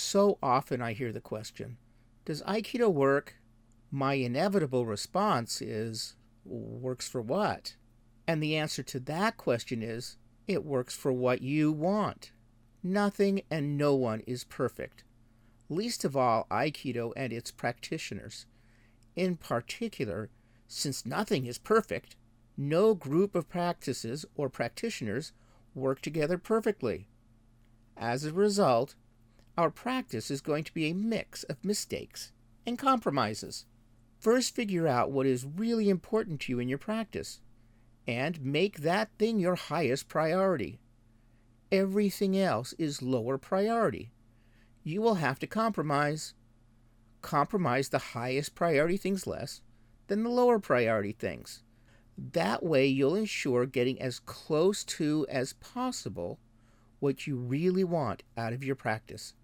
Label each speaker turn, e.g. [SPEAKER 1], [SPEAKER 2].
[SPEAKER 1] So often I hear the question Does Aikido work? My inevitable response is Works for what? And the answer to that question is It works for what you want. Nothing and no one is perfect, least of all Aikido and its practitioners. In particular, since nothing is perfect, no group of practices or practitioners work together perfectly. As a result, our practice is going to be a mix of mistakes and compromises. First, figure out what is really important to you in your practice and make that thing your highest priority. Everything else is lower priority. You will have to compromise. Compromise the highest priority things less than the lower priority things. That way, you'll ensure getting as close to as possible what you really want out of your practice.